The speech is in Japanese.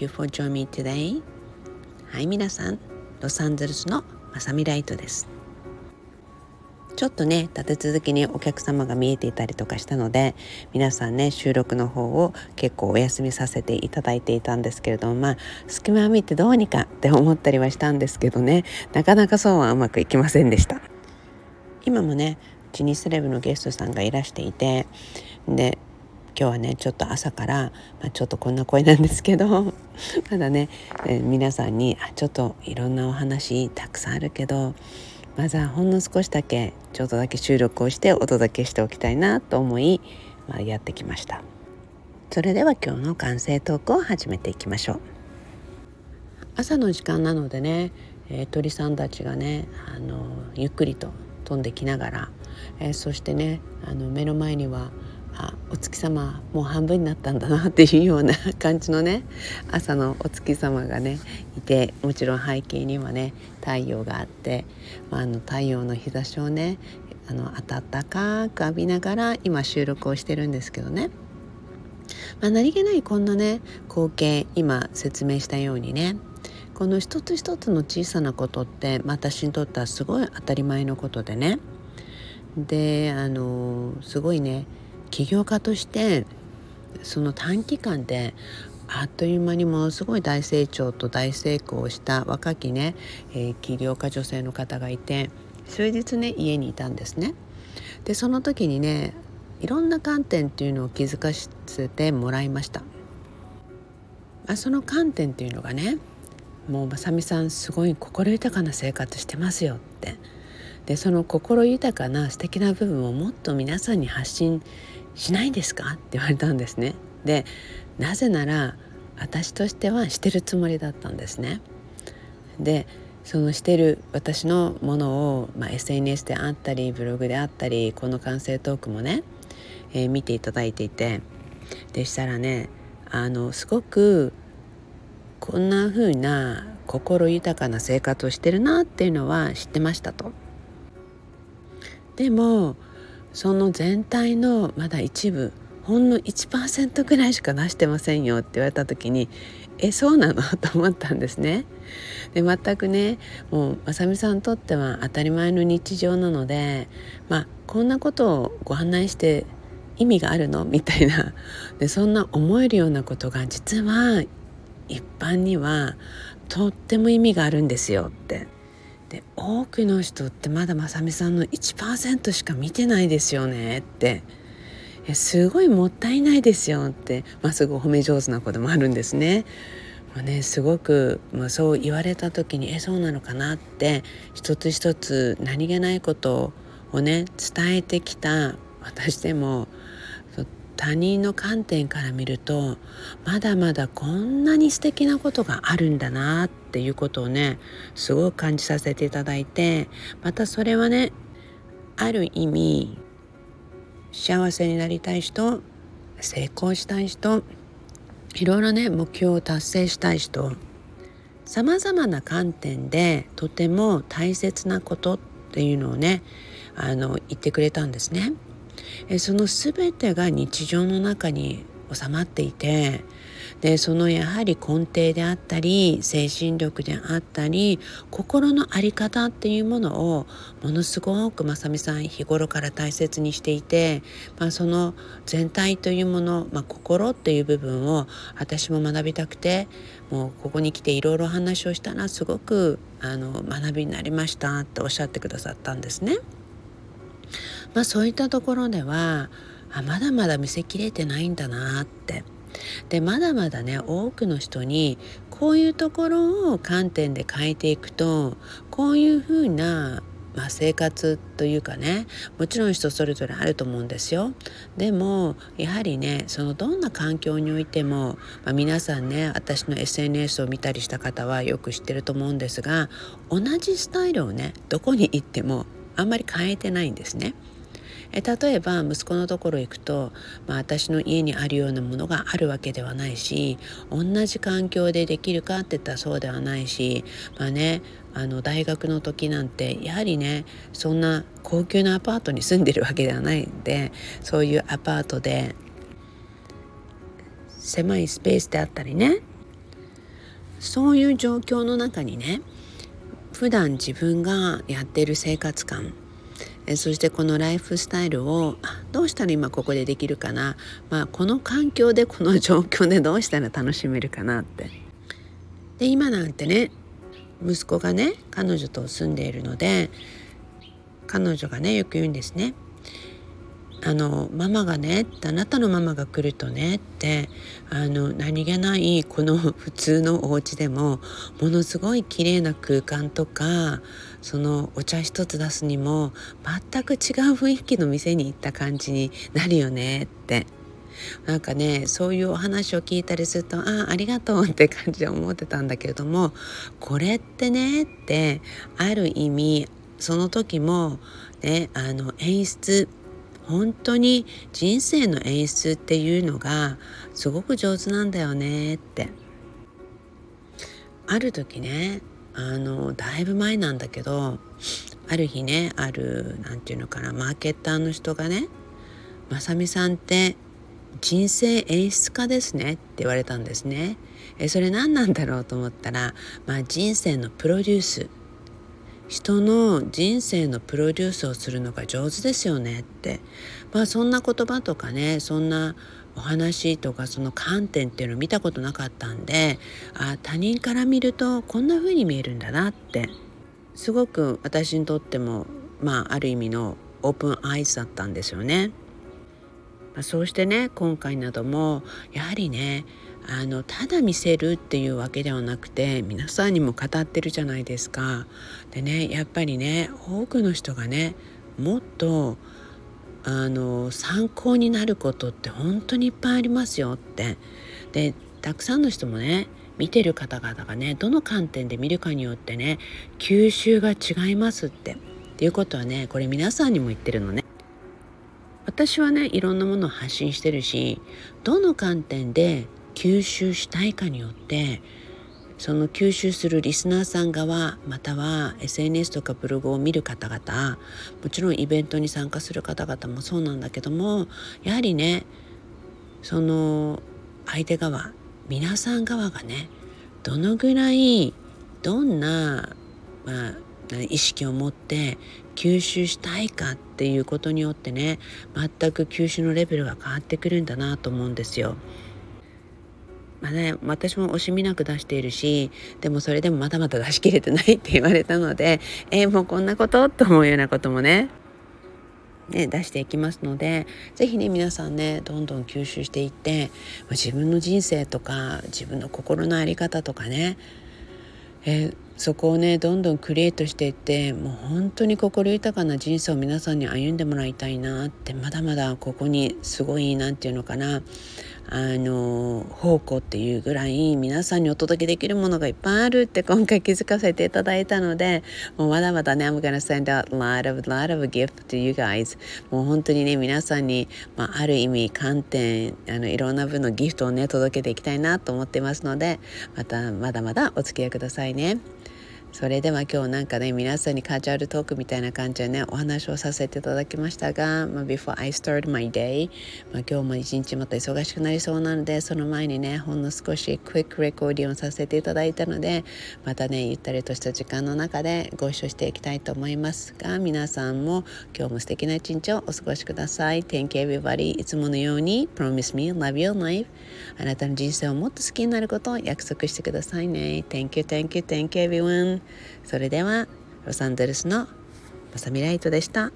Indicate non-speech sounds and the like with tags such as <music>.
Thank you for joining me today. はい皆さんロサンゼルスのまさみライトですちょっとね立て続けにお客様が見えていたりとかしたので皆さんね収録の方を結構お休みさせていただいていたんですけれどもまあ隙間を見てどうにかって思ったりはしたんですけどねなかなかそうはうまくいきませんでした。今もねうちにセレブのゲストさんがいらしていてで今日はねちょっと朝から、まあ、ちょっとこんな声なんですけど <laughs> まだね、えー、皆さんにあちょっといろんなお話たくさんあるけどまずはほんの少しだけちょっとだけ収録をしてお届けしておきたいなと思い、まあ、やってきました。それでは今日の完成トークを始めていきましょう。朝の時間なのでね、えー、鳥さんたちがねあのゆっくりと飛んできながら、えー、そしてねあの目の前にはあお月様もう半分になったんだなっていうような感じのね朝のお月様がねいてもちろん背景にはね太陽があって、まあ、あの太陽の日差しをねあの暖かく浴びながら今収録をしてるんですけどね、まあ、何気ないこんなね光景今説明したようにねこの一つ一つの小さなことって私にとってはすごい当たり前のことでね。であのすごいね起業家としてその短期間であっという間にものすごい大成長と大成功した若きね、えー、起業家女性の方がいて数日ね家にいたんですね。でその時にねいろんな観点っていうのを気づかせてもらいました。あその観点っていうのがねもうまさみさんすごい心豊かな生活してますよってでその心豊かな素敵な部分をもっと皆さんに発信しないんですか?」って言われたんですね。でなぜなら私としてはしてるつもりだったんですね。でそのしてる私のものを、まあ、SNS であったりブログであったりこの完成トークもね、えー、見ていただいていてでしたらねあのすごくこんな風な心豊かな生活をしてるなっていうのは知ってましたと。でもその全体のまだ一部ほんの1%ぐらいしか出してませんよって言われた時にえそうなの？と思ったんですね。で全くねもうまさみさんにとっては当たり前の日常なのでまあこんなことをご案内して意味があるの？みたいな。でそんな思えるようなことが実は一般にはとっても意味があるんですよって。で多くの人ってまだまさみさんの1%しか見てないですよねってすごいもったいないですよってまあ、すぐ褒め上手な子でもあるんですね。まあね、すごく、まあ、そう言われた時にえそうなのかなって一つ一つ何気ないことをね伝えてきた私でも他人の観点から見るとまだまだこんなに素敵なことがあるんだなっていうことをねすごく感じさせていただいてまたそれはねある意味幸せになりたい人成功したい人いろいろね目標を達成したい人さまざまな観点でとても大切なことっていうのをねあの言ってくれたんですね。えその全てが日常の中に収まっていてでそのやはり根底であったり精神力であったり心の在り方っていうものをものすごくまさみさん日頃から大切にしていて、まあ、その全体というもの、まあ、心っていう部分を私も学びたくてもうここに来ていろいろ話をしたらすごくあの学びになりましたっておっしゃってくださったんですね。まあ、そういったところではあまだまだ見せきれてないんだなってでまだまだね多くの人にこういうところを観点で変えていくとこういうふうなまあ、生活というかねもちろん人それぞれあると思うんですよでもやはりねそのどんな環境においても、まあ、皆さんね私の SNS を見たりした方はよく知ってると思うんですが同じスタイルをねどこに行ってもあんまり変えてないんですね。え例えば息子のところ行くと、まあ、私の家にあるようなものがあるわけではないし同じ環境でできるかって言ったらそうではないしまあねあの大学の時なんてやはりねそんな高級なアパートに住んでるわけではないんでそういうアパートで狭いスペースであったりねそういう状況の中にね普段自分がやってる生活感えそしてこのライフスタイルをどうしたら今ここでできるかな、まあ、この環境でこの状況でどうしたら楽しめるかなって。で今なんてね息子がね彼女と住んでいるので彼女がねよく言うんですね。あのママがねあなたのママが来るとねってあの何気ないこの普通のお家でもものすごい綺麗な空間とかそのお茶一つ出すにも全く違う雰囲気の店に行った感じになるよねって。なんかねそういうお話を聞いたりするとああありがとうって感じで思ってたんだけれどもこれってねってある意味その時もねあの演出本当に人生の演出っていうのがすごく上手なんだよねってある時ねあのだいぶ前なんだけどある日ねある何て言うのかなマーケッターの人がね「まさみさんって人生演出家ですね」って言われたんですね。えそれ何なんだろう？と思ったら、まあ、人生のプロデュース人の人生のプロデュースをするのが上手ですよねってまあそんな言葉とかねそんなお話とかその観点っていうのを見たことなかったんであ他人から見るとこんな風に見えるんだなってすごく私にとってもまあある意味のオープンアイズだったんですよね。まあ、そうしてね今回などもやはりねあのただ見せるっていうわけではなくて皆さんにも語ってるじゃないですか。でねやっぱりね多くの人がねもっとあの参考になることって本当にいっぱいありますよって。でたくさんの人もね見てる方々がねどの観点で見るかによってね吸収が違いますってっていうことはねこれ皆さんにも言ってるのね。私はねいろんなものを発信してるしどの観点で吸収したいかによってその吸収するリスナーさん側または SNS とかブログを見る方々もちろんイベントに参加する方々もそうなんだけどもやはりねその相手側皆さん側がねどのぐらいどんな、まあ、意識を持って吸収したいかっていうことによってね全く吸収のレベルが変わってくるんだなと思うんですよ。まあね、私も惜しみなく出しているしでもそれでもまだまだ出し切れてないって言われたので <laughs> えー、もうこんなこと？と思うようなこともねね、出していきますので是非ね皆さんねどんどん吸収していって自分の人生とか自分の心の在り方とかね、えー、そこをねどんどんクリエイトしていってもう本当に心豊かな人生を皆さんに歩んでもらいたいなってまだまだここにすごい何て言うのかな。あの宝庫っていうぐらい皆さんにお届けできるものがいっぱいあるって今回気づかせていただいたのでもうまだまだね I'm gonna send out a lot of, lot of gift to you guys もう本当にね皆さんに、まあ、ある意味観点あのいろんな分のギフトをね届けていきたいなと思ってますのでまたまだまだお付き合いくださいね。それでは今日なんかね皆さんにカジュアルトークみたいな感じでねお話をさせていただきましたが、まあ、before I start my day、まあ、今日も一日また忙しくなりそうなのでその前にねほんの少し quick recording させていただいたのでまたねゆったりとした時間の中でご一緒していきたいと思いますが皆さんも今日も素敵な一日をお過ごしください。Thank you everybody. いつものように Promise me love your life. あなたの人生をもっと好きになることを約束してくださいね。Thank you, thank you, thank you everyone. それではロサンゼルスのまさみライトでした。